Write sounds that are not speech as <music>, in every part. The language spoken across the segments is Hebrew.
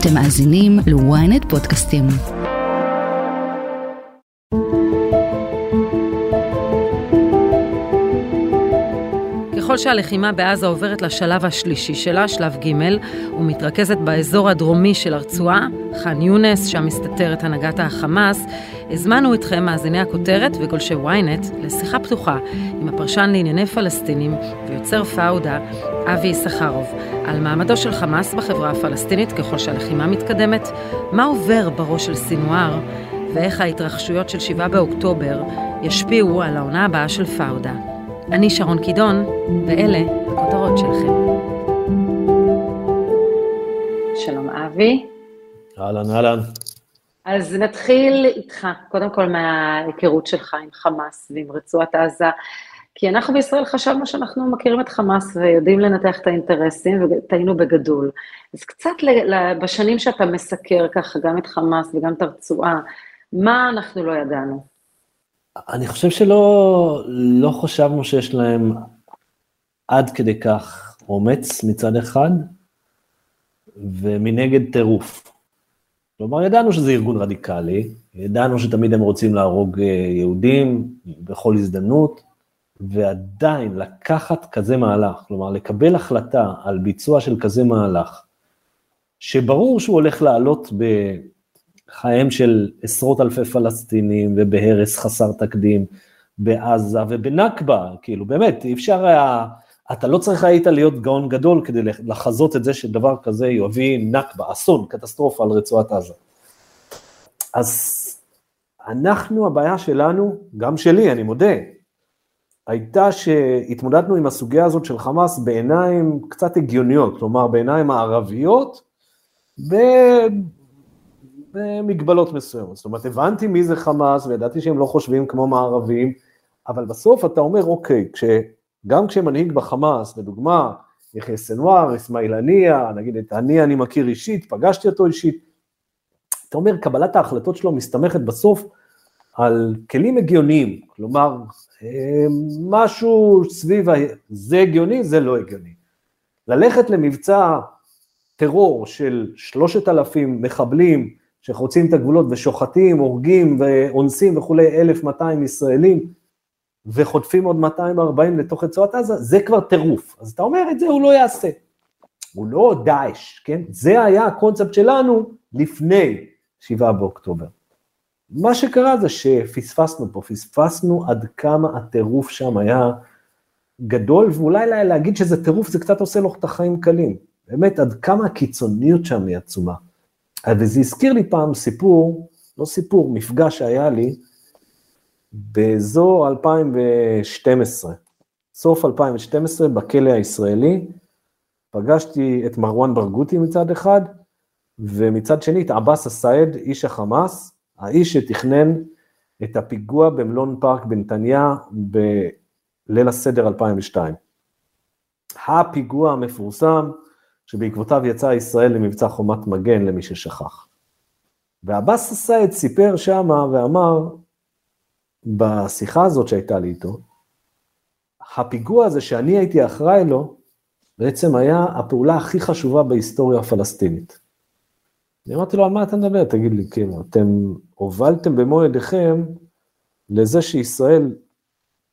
אתם מאזינים ל-ynet פודקאסטים. ככל שהלחימה בעזה עוברת לשלב השלישי שלה, שלב ג', ומתרכזת באזור הדרומי של הרצועה, ח'אן יונס, שם מסתתרת הנהגת החמאס, הזמנו אתכם, מאזיני הכותרת וגולשי ynet, לשיחה פתוחה עם הפרשן לענייני פלסטינים ויוצר פאודה, אבי יששכרוב, על מעמדו של חמאס בחברה הפלסטינית ככל שהלחימה מתקדמת, מה עובר בראש של סינואר, ואיך ההתרחשויות של 7 באוקטובר ישפיעו על העונה הבאה של פאודה. אני שרון קידון, ואלה הכותרות שלכם. שלום אבי. אהלן, אהלן. אז נתחיל איתך, קודם כל מההיכרות שלך עם חמאס ועם רצועת עזה, כי אנחנו בישראל חשבנו שאנחנו מכירים את חמאס ויודעים לנתח את האינטרסים, וטעינו בגדול. אז קצת בשנים שאתה מסקר ככה, גם את חמאס וגם את הרצועה, מה אנחנו לא ידענו? אני חושב שלא לא חשבנו שיש להם עד כדי כך אומץ מצד אחד, ומנגד טירוף. כלומר, ידענו שזה ארגון רדיקלי, ידענו שתמיד הם רוצים להרוג אה, יהודים בכל הזדמנות, ועדיין לקחת כזה מהלך, כלומר, לקבל החלטה על ביצוע של כזה מהלך, שברור שהוא הולך לעלות בחייהם של עשרות אלפי פלסטינים ובהרס חסר תקדים בעזה ובנכבה, כאילו באמת, אי אפשר היה, אתה לא צריך היית להיות גאון גדול כדי לחזות את זה שדבר כזה יביא נכבה, אסון, קטסטרופה על רצועת עזה. אז אנחנו, הבעיה שלנו, גם שלי, אני מודה, הייתה שהתמודדנו עם הסוגיה הזאת של חמאס בעיניים קצת הגיוניות, כלומר בעיניים מערביות, במגבלות מסוימות. זאת אומרת, הבנתי מי זה חמאס וידעתי שהם לא חושבים כמו מערבים, אבל בסוף אתה אומר, אוקיי, כש, גם כשמנהיג בחמאס, לדוגמה, יחיא סנואר, אסמאעיל הנייה, נגיד את הנייה אני מכיר אישית, פגשתי אותו אישית, אתה אומר, קבלת ההחלטות שלו מסתמכת בסוף על כלים הגיוניים, כלומר, אה, משהו סביב, ה... זה הגיוני, זה לא הגיוני. ללכת למבצע טרור של שלושת אלפים מחבלים שחוצים את הגבולות ושוחטים, הורגים ואונסים וכולי, 1,200 ישראלים, וחוטפים עוד 240 לתוך רצועת עזה, זה כבר טירוף. אז אתה אומר, את זה הוא לא יעשה. הוא לא דאעש, כן? זה היה הקונספט שלנו לפני 7 באוקטובר. מה שקרה זה שפספסנו פה, פספסנו עד כמה הטירוף שם היה גדול, ואולי להגיד שזה טירוף זה קצת עושה לו את החיים קלים. באמת, עד כמה הקיצוניות שם היא עצומה. וזה הזכיר לי פעם סיפור, לא סיפור, מפגש שהיה לי באזור 2012, סוף 2012, בכלא הישראלי, פגשתי את מרואן ברגותי מצד אחד, ומצד שני את עבאס א-סייד, איש החמאס, האיש שתכנן את הפיגוע במלון פארק בנתניה בליל הסדר 2002. הפיגוע המפורסם, שבעקבותיו יצאה ישראל למבצע חומת מגן למי ששכח. ועבאס א-סייד סיפר שמה ואמר, בשיחה הזאת שהייתה לי איתו, הפיגוע הזה שאני הייתי אחראי לו, בעצם היה הפעולה הכי חשובה בהיסטוריה הפלסטינית. אני אמרתי לו, על מה אתה מדבר? תגיד לי, כאילו, אתם הובלתם במו ידיכם לזה שישראל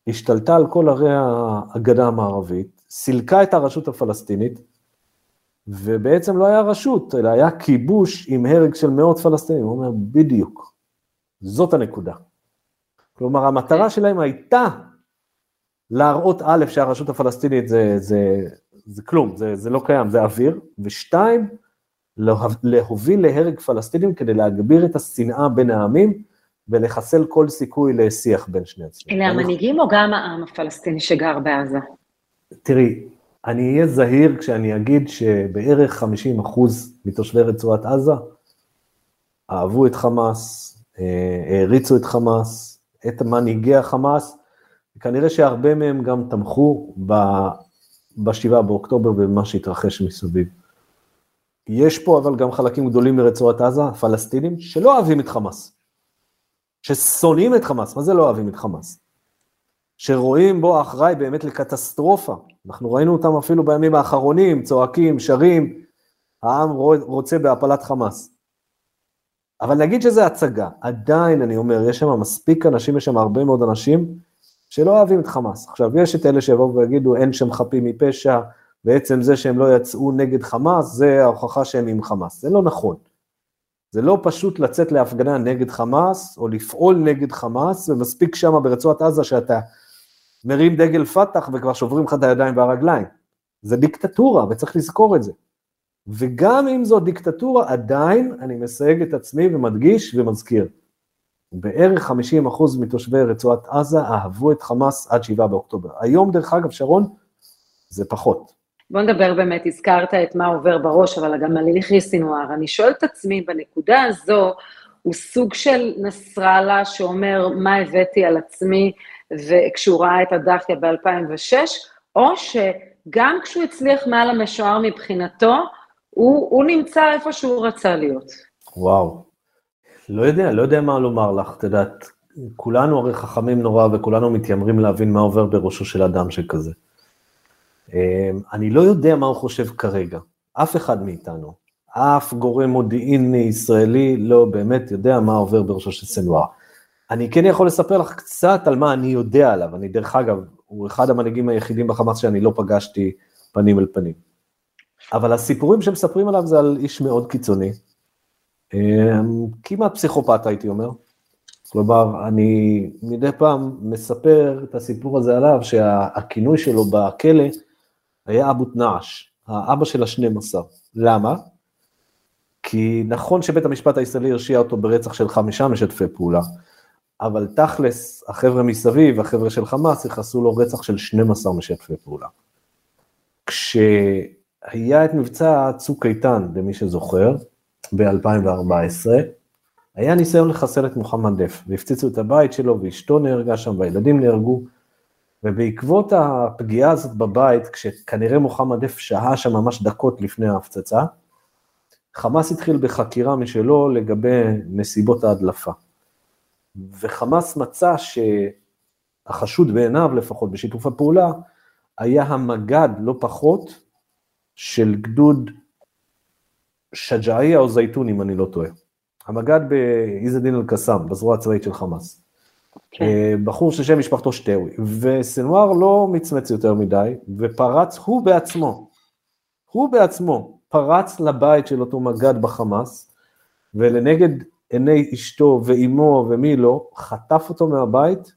השתלטה על כל ערי הגדה המערבית, סילקה את הרשות הפלסטינית, ובעצם לא היה רשות, אלא היה כיבוש עם הרג של מאות פלסטינים. הוא אומר, בדיוק, זאת הנקודה. כלומר, המטרה שלהם הייתה להראות, א', שהרשות הפלסטינית זה, זה, זה כלום, זה, זה לא קיים, זה אוויר, ושתיים, להוביל להרג פלסטינים כדי להגביר את השנאה בין העמים ולחסל כל סיכוי לשיח בין שני הצדדים. אלה המנהיגים או גם העם הפלסטיני שגר בעזה? תראי, אני אהיה זהיר כשאני אגיד שבערך 50 אחוז מתושבי רצועת עזה אהבו את חמאס, אה, העריצו את חמאס, את מנהיגי החמאס, וכנראה שהרבה מהם גם תמכו ב-7 באוקטובר ובמה שהתרחש מסביב. יש פה אבל גם חלקים גדולים מרצועת עזה, פלסטינים, שלא אוהבים את חמאס. ששונאים את חמאס, מה זה לא אוהבים את חמאס? שרואים בו אחראי באמת לקטסטרופה. אנחנו ראינו אותם אפילו בימים האחרונים, צועקים, שרים, העם רוצה בהפלת חמאס. אבל נגיד שזה הצגה, עדיין אני אומר, יש שם מספיק אנשים, יש שם הרבה מאוד אנשים שלא אוהבים את חמאס. עכשיו, יש את אלה שיבואו ויגידו, אין שם חפים מפשע, בעצם זה שהם לא יצאו נגד חמאס, זה ההוכחה שהם עם חמאס. זה לא נכון. זה לא פשוט לצאת להפגנה נגד חמאס, או לפעול נגד חמאס, ומספיק שם ברצועת עזה שאתה מרים דגל פת"ח וכבר שוברים לך את הידיים והרגליים. זה דיקטטורה, וצריך לזכור את זה. וגם אם זו דיקטטורה, עדיין אני מסייג את עצמי ומדגיש ומזכיר. בערך 50% מתושבי רצועת עזה אהבו את חמאס עד 7 באוקטובר. היום, דרך אגב, שרון, זה פחות. בוא נדבר באמת, הזכרת את מה עובר בראש, אבל גם על הליכי סינואר. אני שואלת את עצמי, בנקודה הזו, הוא סוג של נסראללה שאומר, מה הבאתי על עצמי, וכשהוא ראה את הדחיה ב-2006, או שגם כשהוא הצליח מעל המשוער מבחינתו, הוא, הוא נמצא איפה שהוא רצה להיות. וואו. לא יודע, לא יודע מה לומר לך, את יודעת, כולנו הרי חכמים נורא וכולנו מתיימרים להבין מה עובר בראשו של אדם שכזה. אמ, אני לא יודע מה הוא חושב כרגע, אף אחד מאיתנו, אף גורם מודיעיני ישראלי לא באמת יודע מה עובר בראשו של סנואר. אני כן יכול לספר לך קצת על מה אני יודע עליו, אני דרך אגב, הוא אחד המנהיגים היחידים בחמאס שאני לא פגשתי פנים אל פנים. אבל הסיפורים שמספרים עליו זה על איש מאוד קיצוני, אמ, כמעט פסיכופת הייתי אומר. כלומר, אני מדי פעם מספר את הסיפור הזה עליו, שהכינוי שלו בכלא היה אבו תנעש, האבא של השנים עשר. למה? כי נכון שבית המשפט הישראלי הרשיע אותו ברצח של חמישה משתפי פעולה, אבל תכלס, החבר'ה מסביב, החבר'ה של חמאס, יכעסו לו רצח של 12 משתפי פעולה. כשהיה את מבצע צוק איתן, למי שזוכר, ב-2014, היה ניסיון לחסל את מוחמד דף, והפציצו את הבית שלו, ואשתו נהרגה שם, והילדים נהרגו, ובעקבות הפגיעה הזאת בבית, כשכנראה מוחמד דף שהה שם ממש דקות לפני ההפצצה, חמאס התחיל בחקירה משלו לגבי נסיבות ההדלפה. וחמאס מצא שהחשוד בעיניו, לפחות בשיתוף הפעולה, היה המג"ד, לא פחות, של גדוד שג'אעיה או זייתון, אם אני לא טועה. המג"ד באיז א-דין אל-קסאם, בזרוע הצבאית של חמאס. כן. אה, בחור ששם משפחתו שטאווי, וסנואר לא מצמץ יותר מדי, ופרץ הוא בעצמו, הוא בעצמו פרץ לבית של אותו מג"ד בחמאס, ולנגד עיני אשתו ואימו ומי לא, חטף אותו מהבית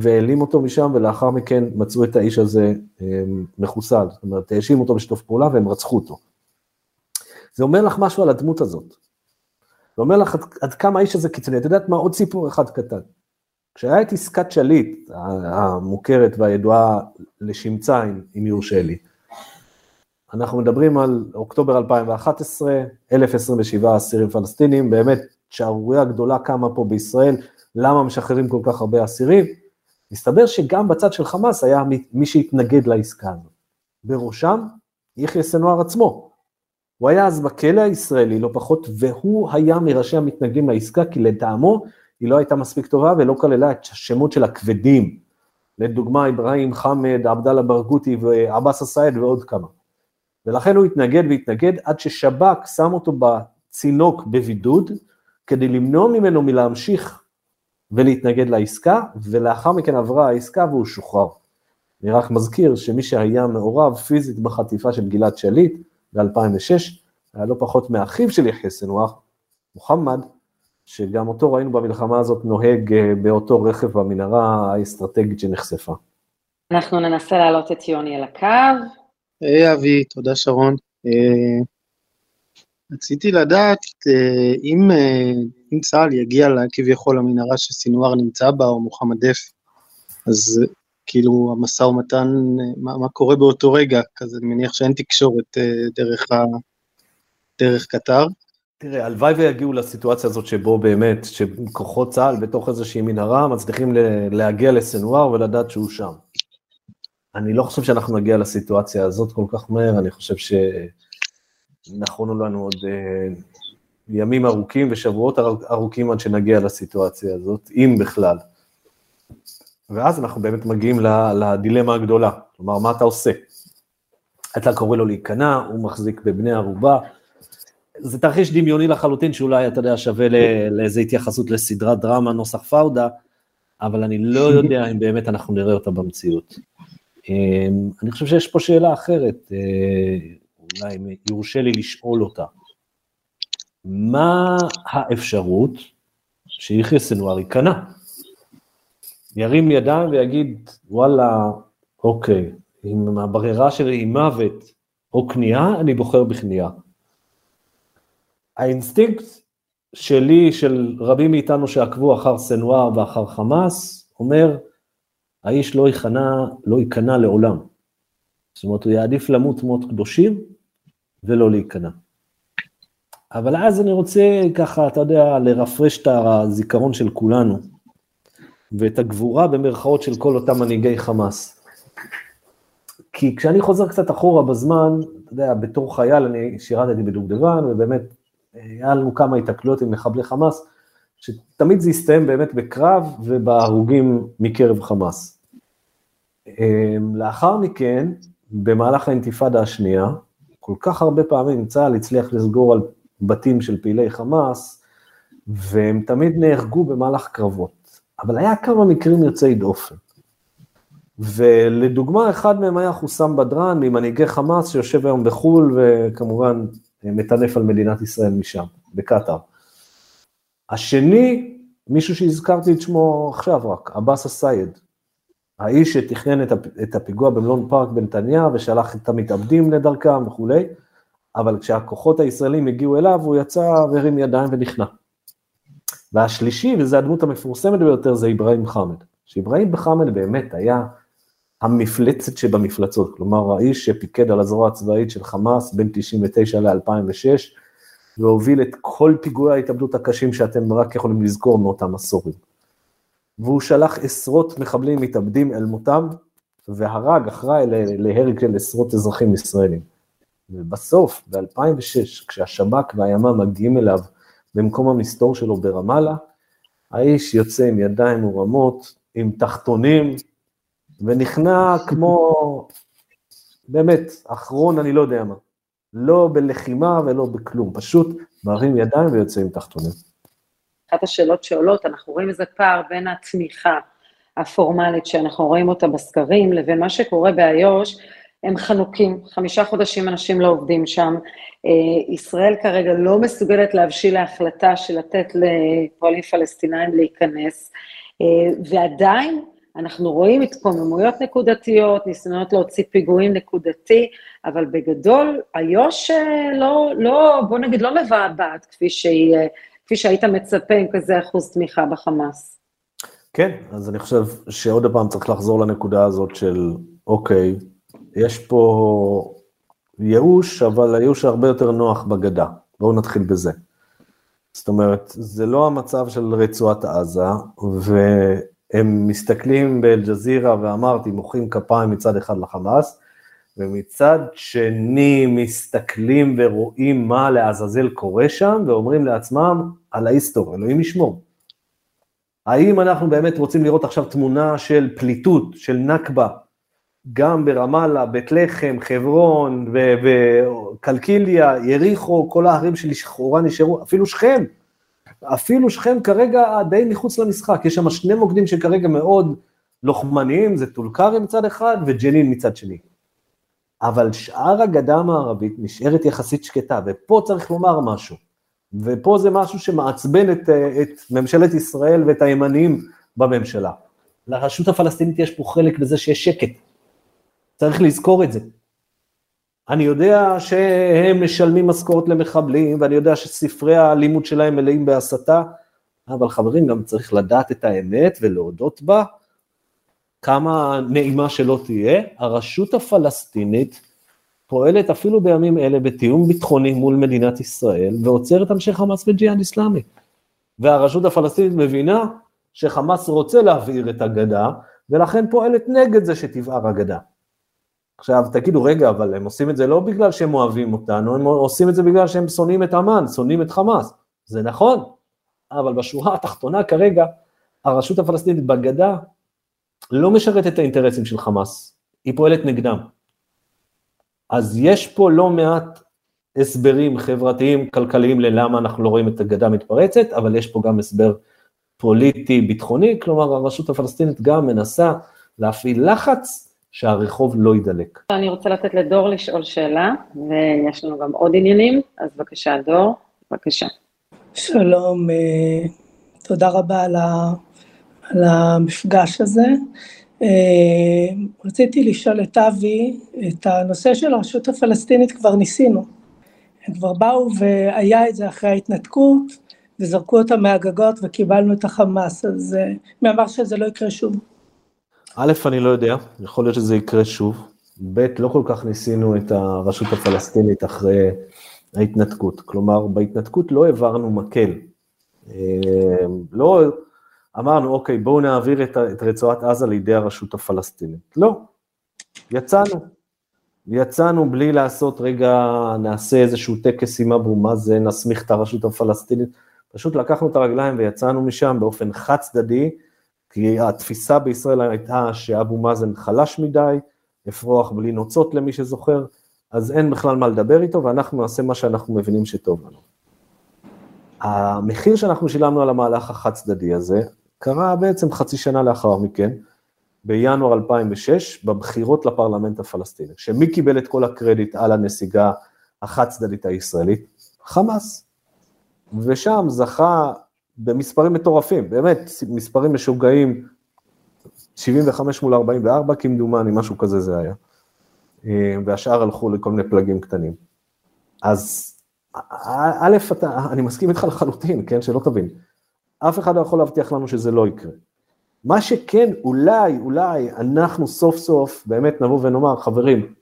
והעלים אותו משם, ולאחר מכן מצאו את האיש הזה אה, מחוסל, זאת אומרת, האשימו אותו בשיתוף פעולה והם רצחו אותו. זה אומר לך משהו על הדמות הזאת. זה אומר לך עד, עד כמה האיש הזה קיצוני. את יודעת מה? עוד סיפור אחד קטן. כשהיה את עסקת שליט, המוכרת והידועה לשמצה, אם יורשה לי, אנחנו מדברים על אוקטובר 2011, 1,027 אסירים פלסטינים, באמת שערורייה גדולה קמה פה בישראל, למה משחררים כל כך הרבה אסירים? מסתבר שגם בצד של חמאס היה מי שהתנגד לעסקה הזאת. בראשם יחיא סנואר עצמו. הוא היה אז בכלא הישראלי, לא פחות, והוא היה מראשי המתנגדים לעסקה, כי לטעמו היא לא הייתה מספיק טובה ולא כללה את השמות של הכבדים. לדוגמה, אברהים חמד, עבדאללה ברגותי ועבאס א-סייד ועוד כמה. ולכן הוא התנגד והתנגד עד ששב"כ שם אותו בצינוק בבידוד, כדי למנוע ממנו מלהמשיך ולהתנגד לעסקה, ולאחר מכן עברה העסקה והוא שוחרר. אני רק מזכיר שמי שהיה מעורב פיזית בחטיפה של גלעד שליט, ב-2006, היה לא פחות מאחיו של יחיא סנואר, מוחמד, שגם אותו ראינו במלחמה הזאת נוהג אה, באותו רכב במנהרה האסטרטגית שנחשפה. אנחנו ננסה להעלות את יוני על הקו. היי אבי, תודה שרון. אה, רציתי לדעת אה, אם, אם צה"ל יגיע כביכול למנהרה שסינואר נמצא בה, או מוחמד דף, אז כאילו המשא ומתן, מה, מה קורה באותו רגע, כזה אני מניח שאין תקשורת דרך, ה, דרך קטר. תראה, הלוואי ויגיעו לסיטואציה הזאת שבו באמת, שכוחות צה"ל בתוך איזושהי מנהרה מצליחים להגיע לסנוואר ולדעת שהוא שם. אני לא חושב שאנחנו נגיע לסיטואציה הזאת כל כך מהר, אני חושב שנכונו לנו עוד אה, ימים ארוכים ושבועות ארוכים עד שנגיע לסיטואציה הזאת, אם בכלל. ואז אנחנו באמת מגיעים לדילמה הגדולה, כלומר, מה אתה עושה? אתה קורא לו להיכנע, הוא מחזיק בבני ערובה. זה תרחיש דמיוני לחלוטין, שאולי, אתה יודע, שווה לאיזו התייחסות לסדרת דרמה נוסח פאודה, אבל אני לא <laughs> יודע אם באמת אנחנו נראה אותה במציאות. אמ, אני חושב שיש פה שאלה אחרת, אה, אולי אם יורשה לי לשאול אותה. מה האפשרות שיחיא סינוואר ייכנע? ירים ידיים ויגיד, וואלה, אוקיי, אם הברירה שלי היא מוות או כניעה, אני בוחר בכניעה. האינסטינקט שלי, של רבים מאיתנו שעקבו אחר סינוואר ואחר חמאס, אומר, האיש לא ייכנע, לא ייכנע לעולם. זאת אומרת, הוא יעדיף למות מות קדושים ולא להיכנע. אבל אז אני רוצה ככה, אתה יודע, לרפרש את הזיכרון של כולנו, ואת הגבורה במרכאות של כל אותם מנהיגי חמאס. כי כשאני חוזר קצת אחורה בזמן, אתה יודע, בתור חייל אני שירתתי בדובדבן, ובאמת היה לנו כמה התקלויות עם מחבלי חמאס, שתמיד זה הסתיים באמת בקרב ובהרוגים מקרב חמאס. אמ, לאחר מכן, במהלך האינתיפאדה השנייה, כל כך הרבה פעמים צה"ל הצליח לסגור על בתים של פעילי חמאס, והם תמיד נהרגו במהלך קרבות. אבל היה כמה מקרים יוצאי דופן. ולדוגמה, אחד מהם היה חוסם בדראן, ממנהיגי חמאס, שיושב היום בחו"ל, וכמובן מטנף על מדינת ישראל משם, בקטאר. השני, מישהו שהזכרתי את שמו עכשיו רק, עבאס א-סייד, האיש שתכנן את הפיגוע במלון פארק בנתניה ושלח את המתאבדים לדרכם וכולי, אבל כשהכוחות הישראלים הגיעו אליו, הוא יצא והרים ידיים ונכנע. והשלישי, וזו הדמות המפורסמת ביותר, זה אברהים חמד. שאיברהים חמד באמת היה המפלצת שבמפלצות, כלומר האיש שפיקד על הזרוע הצבאית של חמאס בין 99 ל-2006, והוביל את כל פיגועי ההתאבדות הקשים שאתם רק יכולים לזכור מאותם עשורים. והוא שלח עשרות מחבלים מתאבדים אל מותם, והרג, אחראי להרג של עשרות אזרחים ישראלים. ובסוף, ב-2006, כשהשב"כ והימ"מ מגיעים אליו במקום המסתור שלו ברמאללה, האיש יוצא עם ידיים מורמות, עם תחתונים, ונכנע כמו, באמת, אחרון אני לא יודע מה. לא בלחימה ולא בכלום, פשוט מרים ידיים ויוצא עם תחתונים. אחת השאלות שעולות, אנחנו רואים איזה פער בין התמיכה הפורמלית שאנחנו רואים אותה בסקרים, לבין מה שקורה באיו"ש, הם חנוקים, חמישה חודשים אנשים לא עובדים שם. אה, ישראל כרגע לא מסוגלת להבשיל להחלטה של לתת לפועלים פלסטינאים להיכנס, אה, ועדיין אנחנו רואים התקוממויות נקודתיות, ניסיונות להוציא פיגועים נקודתי, אבל בגדול, איו"ש אה, לא, לא, בוא נגיד, לא מבעבעת כפי שהיא, כפי שהיית מצפה עם כזה אחוז תמיכה בחמאס. כן, אז אני חושב שעוד פעם צריך לחזור לנקודה הזאת של, אוקיי, יש פה ייאוש, אבל הייאוש הרבה יותר נוח בגדה. בואו נתחיל בזה. זאת אומרת, זה לא המצב של רצועת עזה, והם מסתכלים באל-ג'זירה, ואמרתי, מוחאים כפיים מצד אחד לחמאס, ומצד שני מסתכלים ורואים מה לעזאזל קורה שם, ואומרים לעצמם, על ההיסטור, אלוהים ישמור. האם אנחנו באמת רוצים לראות עכשיו תמונה של פליטות, של נכבה, גם ברמאללה, בית לחם, חברון וקלקיליה, יריחו, כל הערים שלכאורה נשארו, אפילו שכם, אפילו שכם כרגע די מחוץ למשחק, יש שם שני מוקדים שכרגע מאוד לוחמניים, זה טול כרם מצד אחד וג'נין מצד שני. אבל שאר הגדה המערבית נשארת יחסית שקטה, ופה צריך לומר משהו, ופה זה משהו שמעצבן את, את ממשלת ישראל ואת הימניים בממשלה. לרשות הפלסטינית יש פה חלק בזה שיש שקט. צריך לזכור את זה. אני יודע שהם משלמים משכורת למחבלים, ואני יודע שספרי הלימוד שלהם מלאים בהסתה, אבל חברים, גם צריך לדעת את האמת ולהודות בה, כמה נעימה שלא תהיה. הרשות הפלסטינית פועלת אפילו בימים אלה בתיאום ביטחוני מול מדינת ישראל, ועוצרת אנשי חמאס וג'יהאד אסלאמי. והרשות הפלסטינית מבינה שחמאס רוצה להבעיר את הגדה, ולכן פועלת נגד זה שתבער הגדה. עכשיו תגידו, רגע, אבל הם עושים את זה לא בגלל שהם אוהבים אותנו, הם עושים את זה בגלל שהם שונאים את אמ"ן, שונאים את חמאס. זה נכון, אבל בשורה התחתונה כרגע, הרשות הפלסטינית בגדה לא משרתת את האינטרסים של חמאס, היא פועלת נגדם. אז יש פה לא מעט הסברים חברתיים, כלכליים ללמה אנחנו לא רואים את הגדה מתפרצת, אבל יש פה גם הסבר פוליטי, ביטחוני, כלומר הרשות הפלסטינית גם מנסה להפעיל לחץ שהרחוב לא יידלק. אני רוצה לתת לדור לשאול שאלה, ויש לנו גם עוד עניינים, אז בבקשה, דור, בבקשה. שלום, אה, תודה רבה על, ה, על המפגש הזה. אה, רציתי לשאול את אבי, את הנושא של הרשות הפלסטינית כבר ניסינו. הם כבר באו והיה את זה אחרי ההתנתקות, וזרקו אותם מהגגות וקיבלנו את החמאס, אז אה, מי אמר שזה לא יקרה שוב? א', אני לא יודע, יכול להיות שזה יקרה שוב. ב', לא כל כך ניסינו את הרשות הפלסטינית אחרי ההתנתקות. כלומר, בהתנתקות לא העברנו מקל. אה, לא אמרנו, אוקיי, בואו נעביר את, את רצועת עזה לידי הרשות הפלסטינית. לא, יצאנו. יצאנו בלי לעשות, רגע, נעשה איזשהו טקס עם אבו מאזן, נסמיך את הרשות הפלסטינית. פשוט לקחנו את הרגליים ויצאנו משם באופן חד צדדי, כי התפיסה בישראל הייתה שאבו מאזן חלש מדי, אפרוח בלי נוצות למי שזוכר, אז אין בכלל מה לדבר איתו, ואנחנו נעשה מה שאנחנו מבינים שטוב לנו. המחיר שאנחנו שילמנו על המהלך החד צדדי הזה, קרה בעצם חצי שנה לאחר מכן, בינואר 2006, בבחירות לפרלמנט הפלסטיני, שמי קיבל את כל הקרדיט על הנסיגה החד צדדית הישראלית? חמאס. ושם זכה במספרים מטורפים, באמת, מספרים משוגעים, 75 מול 44 כמדומני, משהו כזה זה היה. אה, והשאר הלכו לכל מיני פלגים קטנים. אז א', אתה, אני מסכים איתך לחלוטין, כן, שלא תבין. אף אחד לא יכול להבטיח לנו שזה לא יקרה. מה שכן, אולי, אולי אנחנו סוף סוף באמת נבוא ונאמר, חברים,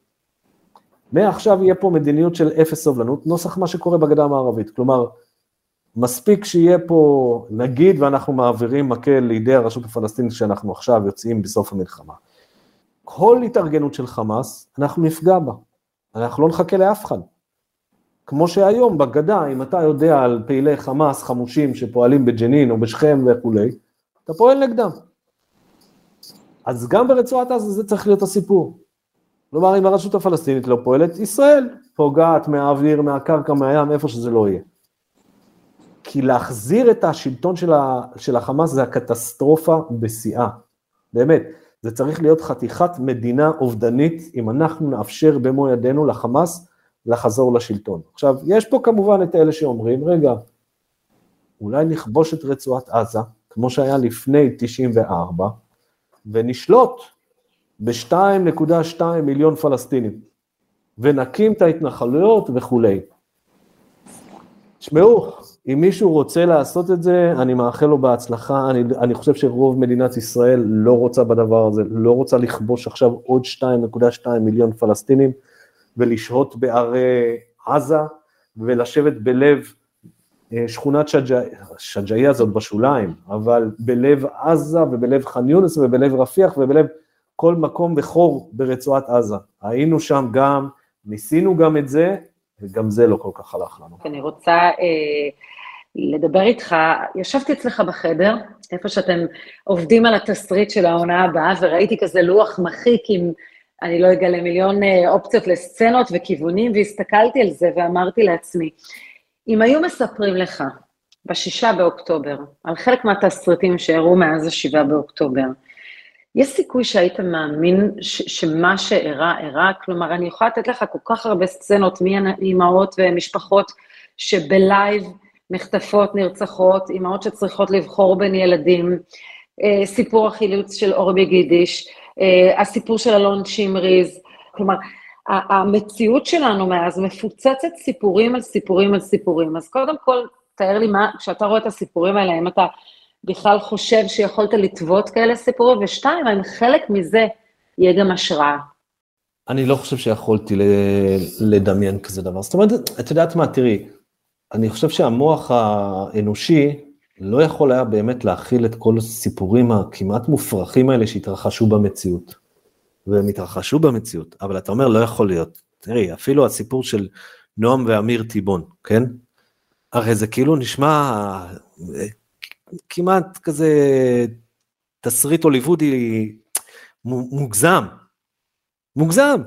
מעכשיו יהיה פה מדיניות של אפס סובלנות, נוסח מה שקורה בגדה המערבית. כלומר, מספיק שיהיה פה, נגיד ואנחנו מעבירים מקל לידי הרשות הפלסטינית שאנחנו עכשיו יוצאים בסוף המלחמה. כל התארגנות של חמאס, אנחנו נפגע בה. אנחנו לא נחכה לאף אחד. כמו שהיום בגדה, אם אתה יודע על פעילי חמאס חמושים שפועלים בג'נין או בשכם וכולי, אתה פועל נגדם. אז גם ברצועת עזה זה צריך להיות הסיפור. כלומר, אם הרשות הפלסטינית לא פועלת, ישראל פוגעת מהאוויר, מהקרקע, מהים, איפה שזה לא יהיה. כי להחזיר את השלטון של, ה, של החמאס זה הקטסטרופה בשיאה. באמת, זה צריך להיות חתיכת מדינה אובדנית, אם אנחנו נאפשר במו ידינו לחמאס לחזור לשלטון. עכשיו, יש פה כמובן את אלה שאומרים, רגע, אולי נכבוש את רצועת עזה, כמו שהיה לפני 94, ונשלוט ב-2.2 מיליון פלסטינים, ונקים את ההתנחלויות וכולי. תשמעו, אם מישהו רוצה לעשות את זה, אני מאחל לו בהצלחה, אני, אני חושב שרוב מדינת ישראל לא רוצה בדבר הזה, לא רוצה לכבוש עכשיו עוד 2.2 מיליון פלסטינים ולשהות בערי עזה ולשבת בלב אה, שכונת שג'אעיה זאת בשוליים, אבל בלב עזה ובלב ח'אן יונס ובלב רפיח ובלב כל מקום וחור ברצועת עזה. היינו שם גם, ניסינו גם את זה, וגם זה לא כל כך הלך לנו. אני רוצה אה, לדבר איתך, ישבתי אצלך בחדר, איפה שאתם עובדים על התסריט של העונה הבאה, וראיתי כזה לוח מחיק עם, אני לא אגלה, מיליון אה, אופציות לסצנות וכיוונים, והסתכלתי על זה ואמרתי לעצמי, אם היו מספרים לך בשישה באוקטובר על חלק מהתסריטים שאירעו מאז השבעה באוקטובר, יש סיכוי שהיית מאמין ש- שמה שאירע, אירע? כלומר, אני יכולה לתת לך כל כך הרבה סצנות מאימהות ומשפחות שבלייב נחטפות, נרצחות, אימהות שצריכות לבחור בין ילדים, אה, סיפור החילוץ של אורבי גידיש, אה, הסיפור של אלון שימריז, כלומר, המציאות שלנו מאז מפוצצת סיפורים על סיפורים על סיפורים. אז קודם כל, תאר לי מה, כשאתה רואה את הסיפורים האלה, אם אתה בכלל חושב שיכולת לטוות כאלה סיפורים, ושתיים, האם חלק מזה יהיה גם השראה. אני לא חושב שיכולתי לדמיין כזה דבר. זאת אומרת, את יודעת מה, תראי, אני חושב שהמוח האנושי לא יכול היה באמת להכיל את כל הסיפורים הכמעט מופרכים האלה שהתרחשו במציאות. והם התרחשו במציאות, אבל אתה אומר לא יכול להיות. תראי, אפילו הסיפור של נועם ואמיר טיבון, כן? הרי זה כאילו נשמע אה, כמעט כזה תסריט הוליוודי מוגזם, מוגזם.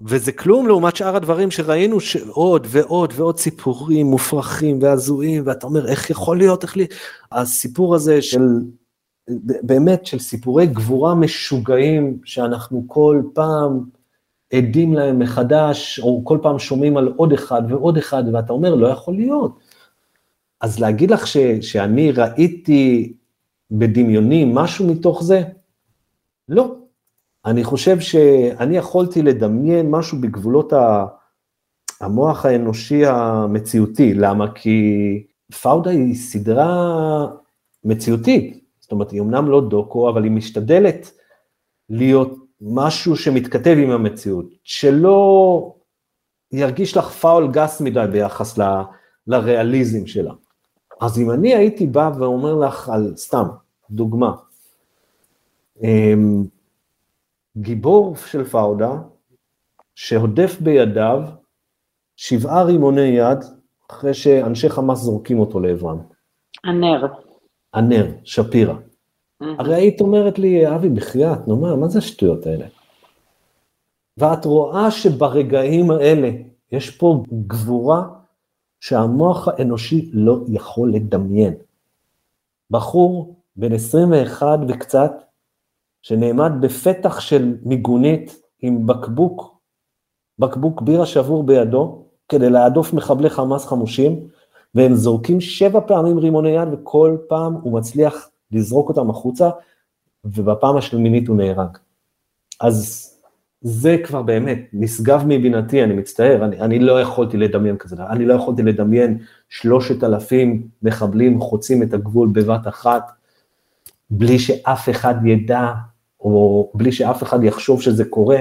וזה כלום לעומת שאר הדברים שראינו שעוד ועוד ועוד סיפורים מופרכים והזויים, ואתה אומר, איך יכול להיות, איך לי... הסיפור הזה של, באמת, של סיפורי גבורה משוגעים, שאנחנו כל פעם עדים להם מחדש, או כל פעם שומעים על עוד אחד ועוד אחד, ואתה אומר, לא יכול להיות. אז להגיד לך ש, שאני ראיתי בדמיוני משהו מתוך זה? לא. אני חושב שאני יכולתי לדמיין משהו בגבולות המוח האנושי המציאותי. למה? כי פאודה היא סדרה מציאותית. זאת אומרת, היא אמנם לא דוקו, אבל היא משתדלת להיות משהו שמתכתב עם המציאות, שלא ירגיש לך פאול גס מדי ביחס ל, לריאליזם שלה. אז אם אני הייתי בא ואומר לך על, סתם, דוגמה, אמ, גיבור של פאודה, שהודף בידיו שבעה רימוני יד, אחרי שאנשי חמאס זורקים אותו לעברם. הנר. הנר, שפירא. הרי היית אומרת לי, אבי, בחייאת, נו מה, מה זה השטויות האלה? ואת רואה שברגעים האלה יש פה גבורה שהמוח האנושי לא יכול לדמיין. בחור בן 21 וקצת, שנעמד בפתח של מיגונית עם בקבוק, בקבוק בירה שבור בידו, כדי להדוף מחבלי חמאס חמושים, והם זורקים שבע פעמים רימוני יד, וכל פעם הוא מצליח לזרוק אותם החוצה, ובפעם השמינית הוא נהרג. אז זה כבר באמת נשגב מבינתי, אני מצטער, אני, אני לא יכולתי לדמיין כזה, אני לא יכולתי לדמיין שלושת אלפים מחבלים חוצים את הגבול בבת אחת, בלי שאף אחד ידע, או בלי שאף אחד יחשוב שזה קורה.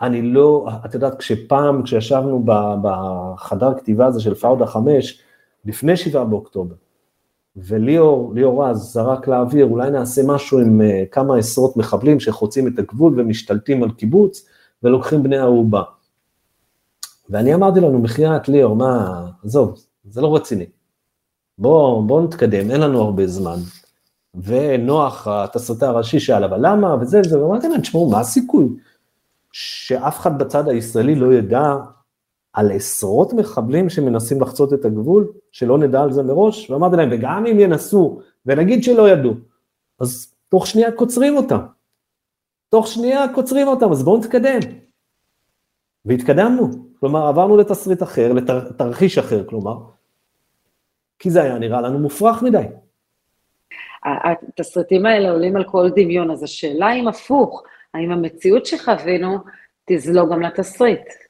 אני לא, את יודעת, כשפעם, כשישבנו בחדר כתיבה הזה של פאודה 5, לפני 7 באוקטובר, וליאור, ליאור רז זרק לאוויר, אולי נעשה משהו עם uh, כמה עשרות מחבלים שחוצים את הגבול ומשתלטים על קיבוץ ולוקחים בני ערובה. ואני אמרתי לנו, בחייאת ליאור, מה, עזוב, זה לא רציני. בוא, בוא נתקדם, אין לנו הרבה זמן. ונוח, התסריטה הראשי שאל, אבל למה, וזה וזה, ואמרתי להם, תשמעו, מה הסיכוי שאף אחד בצד הישראלי לא ידע על עשרות מחבלים שמנסים לחצות את הגבול, שלא נדע על זה מראש, ואמרתי להם, וגם אם ינסו, ונגיד שלא ידעו, אז תוך שנייה קוצרים אותם. תוך שנייה קוצרים אותם, אז בואו נתקדם. והתקדמנו, כלומר עברנו לתסריט אחר, לתרחיש אחר, כלומר, כי זה היה נראה לנו מופרך מדי. התסריטים האלה עולים על כל דמיון, אז השאלה אם הפוך, האם המציאות שחווינו תזלוג גם לתסריט?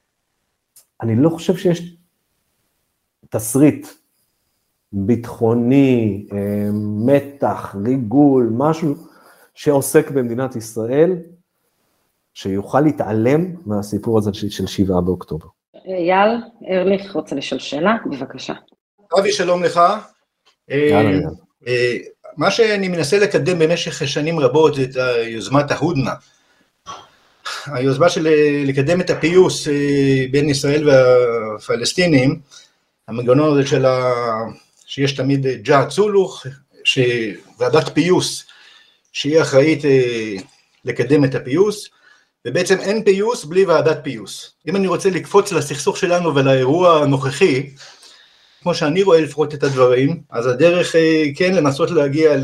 אני לא חושב שיש תסריט ביטחוני, אה, מתח, ריגול, משהו שעוסק במדינת ישראל, שיוכל להתעלם מהסיפור הזה של שבעה באוקטובר. אייל ארליך רוצה לשאול שאלה, בבקשה. אבי, שלום לך. אה, אה, מה שאני מנסה לקדם במשך שנים רבות זה את יוזמת ההודנה. היוזמה של לקדם את הפיוס אה, בין ישראל והפלסטינים, המנגנון הזה של ה... שיש תמיד ג'ה צולוך, ועדת פיוס שהיא אחראית אה, לקדם את הפיוס, ובעצם אין פיוס בלי ועדת פיוס. אם אני רוצה לקפוץ לסכסוך שלנו ולאירוע הנוכחי, כמו שאני רואה לפחות את הדברים, אז הדרך אה, כן לנסות להגיע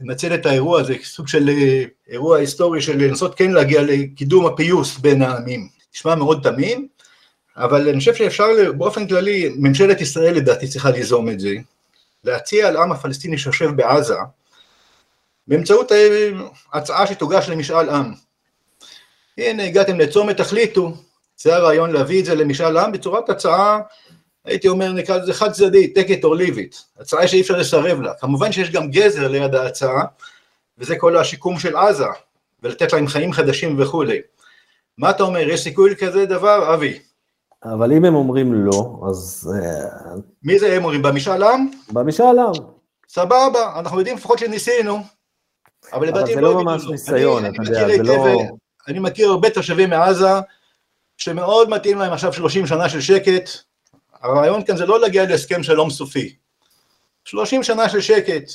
לנצל את האירוע הזה כסוג של אה, אירוע היסטורי של לנסות כן להגיע לקידום הפיוס בין העמים. נשמע מאוד תמים, אבל אני חושב שאפשר באופן כללי, ממשלת ישראל לדעתי צריכה ליזום את זה, להציע לעם הפלסטיני שיושב בעזה, באמצעות אה, הצעה שתוגש למשאל עם. הנה הגעתם לצומת, תחליטו, זה הרעיון להביא את זה למשאל עם בצורת הצעה הייתי אומר, נקרא לזה חד צדדי, take it or leave it, הצעה שאי אפשר לסרב לה. כמובן שיש גם גזר ליד ההצעה, וזה כל השיקום של עזה, ולתת להם חיים חדשים וכולי. מה אתה אומר, יש סיכוי כזה דבר, אבי? אבל אם הם אומרים לא, אז... אה, מי זה הם אומרים? במשאל עם? במשאל עם. סבבה, אנחנו יודעים לפחות שניסינו. אבל לדעתי לא, לא ממש ניסיון, אתה יודע, זה לא... אני מכיר הרבה תושבים מעזה, שמאוד מתאים להם עכשיו 30 שנה של שקט, הרעיון כאן זה לא להגיע להסכם שלום סופי. 30 שנה של שקט.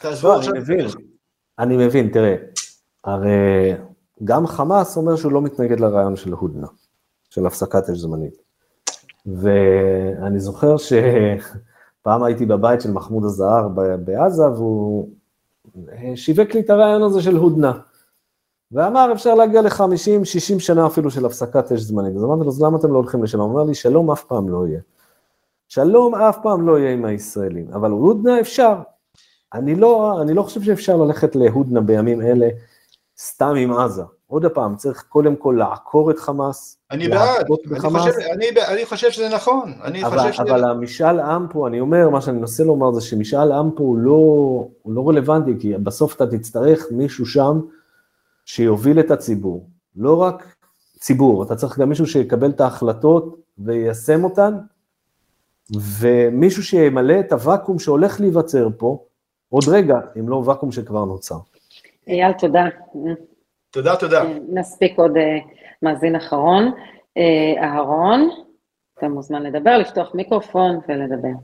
תעזבו לא, עכשיו... אני מבין, אני מבין, תראה, הרי גם חמאס אומר שהוא לא מתנגד לרעיון של הודנה, של הפסקת אש זמנית. ואני זוכר שפעם הייתי בבית של מחמוד הזהר בעזה, והוא שיווק לי את הרעיון הזה של הודנה. ואמר, אפשר להגיע ל-50, 60 שנה אפילו של הפסקת אש זמנית. אז אמרתי לו, אז למה אתם לא הולכים לשלום? הוא אומר לי, שלום אף פעם לא יהיה. שלום אף פעם לא יהיה עם הישראלים, אבל הודנה אפשר. אני לא, אני לא חושב שאפשר ללכת להודנה בימים אלה סתם עם עזה. עוד פעם, צריך קודם כל לעקור את חמאס. אני בעד, אני חושב, אני, אני חושב שזה נכון. אני אבל, חושב אבל שזה... המשאל עם פה, אני אומר, מה שאני מנסה לומר זה שמשאל עם פה הוא לא, הוא לא רלוונטי, כי בסוף אתה תצטרך מישהו שם שיוביל את הציבור. לא רק ציבור, אתה צריך גם מישהו שיקבל את ההחלטות ויישם אותן, ומישהו שימלא את הוואקום שהולך להיווצר פה, עוד רגע, אם לא ואקום שכבר נוצר. אייל, תודה. תודה, תודה. נספיק עוד אה, מאזין אחרון. אה, אהרון, אתה מוזמן לדבר, לפתוח מיקרופון ולדבר.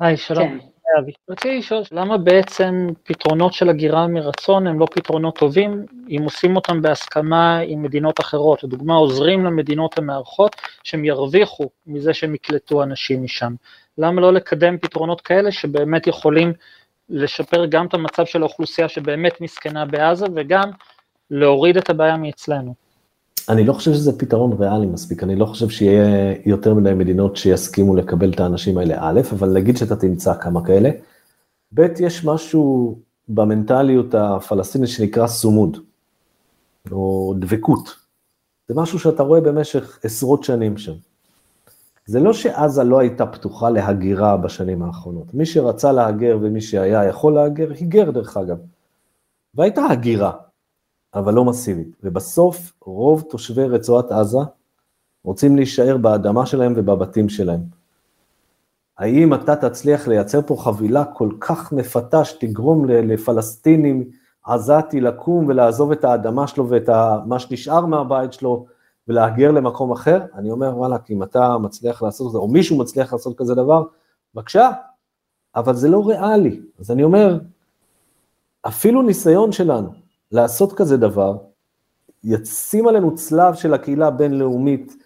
היי, שלום. כן. רציתי לשאול, למה בעצם פתרונות של הגירה מרצון הם לא פתרונות טובים, אם עושים אותם בהסכמה עם מדינות אחרות, לדוגמה עוזרים למדינות המארחות שהם ירוויחו מזה שהם יקלטו אנשים משם. למה לא לקדם פתרונות כאלה שבאמת יכולים לשפר גם את המצב של האוכלוסייה שבאמת מסכנה בעזה וגם להוריד את הבעיה מאצלנו. אני לא חושב שזה פתרון ריאלי מספיק, אני לא חושב שיהיה יותר מדי מדינות שיסכימו לקבל את האנשים האלה, א', אבל נגיד שאתה תמצא כמה כאלה, ב', יש משהו במנטליות הפלסטינית שנקרא סומוד, או דבקות. זה משהו שאתה רואה במשך עשרות שנים שם. זה לא שעזה לא הייתה פתוחה להגירה בשנים האחרונות. מי שרצה להגר ומי שהיה יכול להגר, היגר דרך אגב. והייתה הגירה, אבל לא מסיבית. ובסוף רוב תושבי רצועת עזה רוצים להישאר באדמה שלהם ובבתים שלהם. האם אתה תצליח לייצר פה חבילה כל כך מפתה שתגרום לפלסטינים עזתי לקום ולעזוב את האדמה שלו ואת מה שנשאר מהבית שלו ולהגר למקום אחר? אני אומר, וואלה, אם אתה מצליח לעשות את זה, או מישהו מצליח לעשות כזה דבר, בבקשה, אבל זה לא ריאלי. אז אני אומר, אפילו ניסיון שלנו לעשות כזה דבר, ישים עלינו צלב של הקהילה הבינלאומית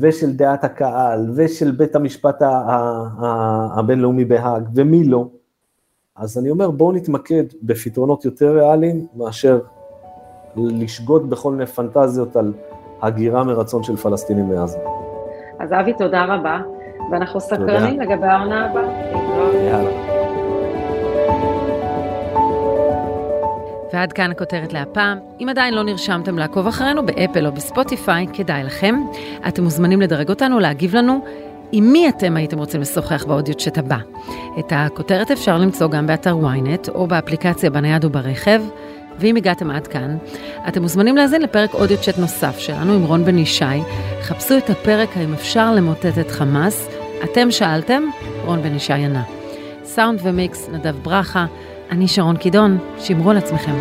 ושל דעת הקהל ושל בית המשפט הבינלאומי בהאג, ומי לא. אז אני אומר, בואו נתמקד בפתרונות יותר ריאליים מאשר לשגות בכל מיני פנטזיות על הגירה מרצון של פלסטינים מעזה. אז אבי, תודה רבה, ואנחנו סקרנים לגבי העונה הבאה. יאללה. ועד כאן הכותרת להפעם. אם עדיין לא נרשמתם לעקוב אחרינו באפל או בספוטיפיי, כדאי לכם. אתם מוזמנים לדרג אותנו, להגיב לנו. עם מי אתם הייתם רוצים לשוחח באודיוצ'ט הבא? את הכותרת אפשר למצוא גם באתר ynet או באפליקציה בנייד וברחב. ואם הגעתם עד כאן, אתם מוזמנים להאזין לפרק אודיוצ'ט נוסף שלנו עם רון בן ישי. חפשו את הפרק האם אפשר למוטט את חמאס. אתם שאלתם, רון בן ישי ענה. סאונד ומיקס, נדב ברכה. אני שרון קידון, שמרו על עצמכם.